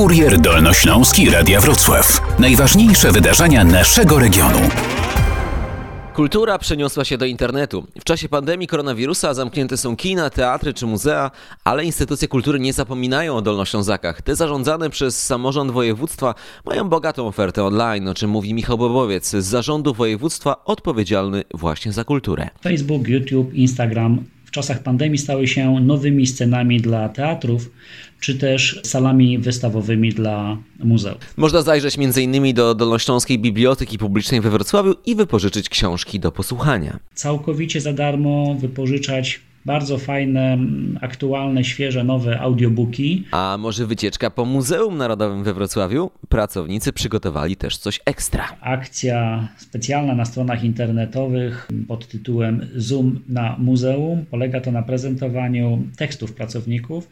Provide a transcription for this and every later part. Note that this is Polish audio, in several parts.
Kurier Dolnośląski Radia Wrocław. Najważniejsze wydarzenia naszego regionu. Kultura przeniosła się do internetu. W czasie pandemii koronawirusa zamknięte są kina, teatry czy muzea, ale instytucje kultury nie zapominają o Dolnoślązakach. Te zarządzane przez samorząd województwa mają bogatą ofertę online, o czym mówi Michał Bobowiec z zarządu województwa odpowiedzialny właśnie za kulturę. Facebook, YouTube, Instagram w czasach pandemii stały się nowymi scenami dla teatrów, czy też salami wystawowymi dla muzeów. Można zajrzeć m.in. do Dolnośląskiej Biblioteki Publicznej we Wrocławiu i wypożyczyć książki do posłuchania. Całkowicie za darmo wypożyczać bardzo fajne, aktualne, świeże, nowe audiobooki. A może wycieczka po Muzeum Narodowym we Wrocławiu? Pracownicy przygotowali też coś ekstra. Akcja specjalna na stronach internetowych pod tytułem Zoom na muzeum. Polega to na prezentowaniu tekstów pracowników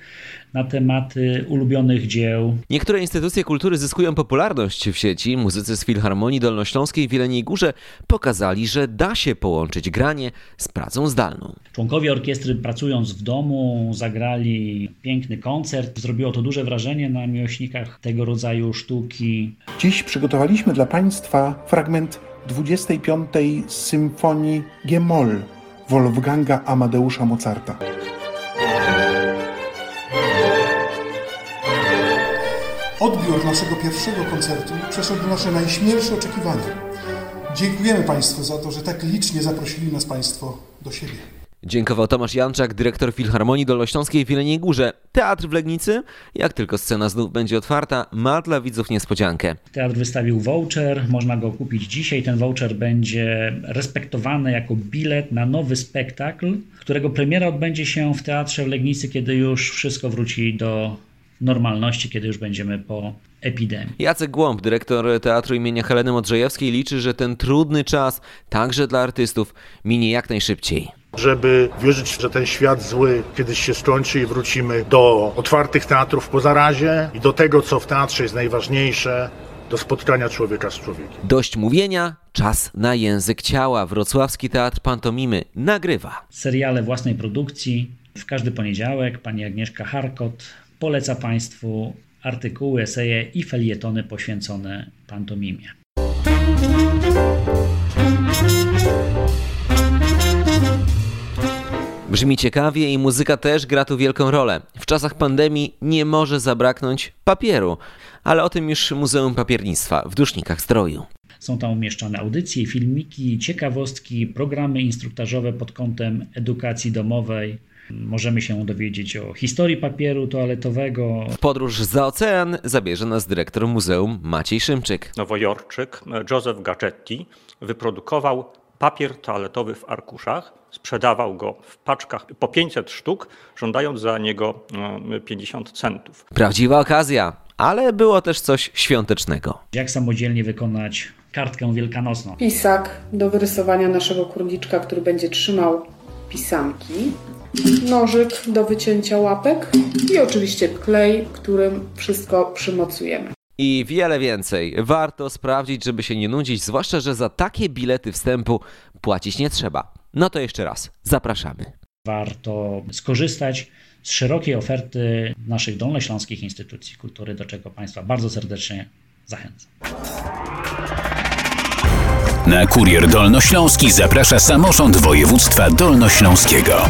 na tematy ulubionych dzieł. Niektóre instytucje kultury zyskują popularność w sieci. Muzycy z Filharmonii Dolnośląskiej w Jeleniej Górze pokazali, że da się połączyć granie z pracą zdalną. Członkowie orkiestry pracując w domu zagrali piękny koncert. Zrobiło to duże wrażenie na miłośnikach tego rodzaju sztuki. Dziś przygotowaliśmy dla Państwa fragment 25. Symfonii G-moll Wolfganga Amadeusza Mozarta. Odbiór naszego pierwszego koncertu przeszedł nasze najśmielsze oczekiwania. Dziękujemy Państwu za to, że tak licznie zaprosili nas Państwo do siebie. Dziękował Tomasz Janczak, dyrektor Filharmonii Dolnośląskiej w Jeleniej Górze. Teatr w Legnicy, jak tylko scena znów będzie otwarta, ma dla widzów niespodziankę. Teatr wystawił voucher, można go kupić dzisiaj. Ten voucher będzie respektowany jako bilet na nowy spektakl, którego premiera odbędzie się w Teatrze w Legnicy, kiedy już wszystko wróci do normalności, kiedy już będziemy po epidemii. Jacek Głąb, dyrektor Teatru imienia Heleny Modrzejewskiej, liczy, że ten trudny czas, także dla artystów, minie jak najszybciej żeby wierzyć, że ten świat zły kiedyś się skończy i wrócimy do otwartych teatrów po zarazie i do tego, co w teatrze jest najważniejsze, do spotkania człowieka z człowiekiem. Dość mówienia, czas na język ciała. Wrocławski Teatr Pantomimy nagrywa. Seriale własnej produkcji w każdy poniedziałek pani Agnieszka Harkot poleca Państwu artykuły, eseje i felietony poświęcone pantomimie. Brzmi ciekawie i muzyka też gra tu wielką rolę. W czasach pandemii nie może zabraknąć papieru, ale o tym już Muzeum Papiernictwa w Dusznikach Stroju. Są tam umieszczane audycje, filmiki, ciekawostki, programy instruktażowe pod kątem edukacji domowej. Możemy się dowiedzieć o historii papieru toaletowego. W podróż za ocean zabierze nas dyrektor muzeum Maciej Szymczyk. Nowojorczyk Joseph Gacetti wyprodukował papier toaletowy w arkuszach, sprzedawał go w paczkach po 500 sztuk, żądając za niego 50 e, centów. Prawdziwa okazja, ale było też coś świątecznego. Jak samodzielnie wykonać kartkę wielkanocną? Pisak do wyrysowania naszego kurniczka, który będzie trzymał pisanki. Nożyk do wycięcia łapek i oczywiście klej, którym wszystko przymocujemy i wiele więcej. Warto sprawdzić, żeby się nie nudzić, zwłaszcza, że za takie bilety wstępu płacić nie trzeba. No to jeszcze raz, zapraszamy. Warto skorzystać z szerokiej oferty naszych dolnośląskich instytucji kultury, do czego Państwa bardzo serdecznie zachęcam. Na Kurier Dolnośląski zaprasza samorząd województwa dolnośląskiego.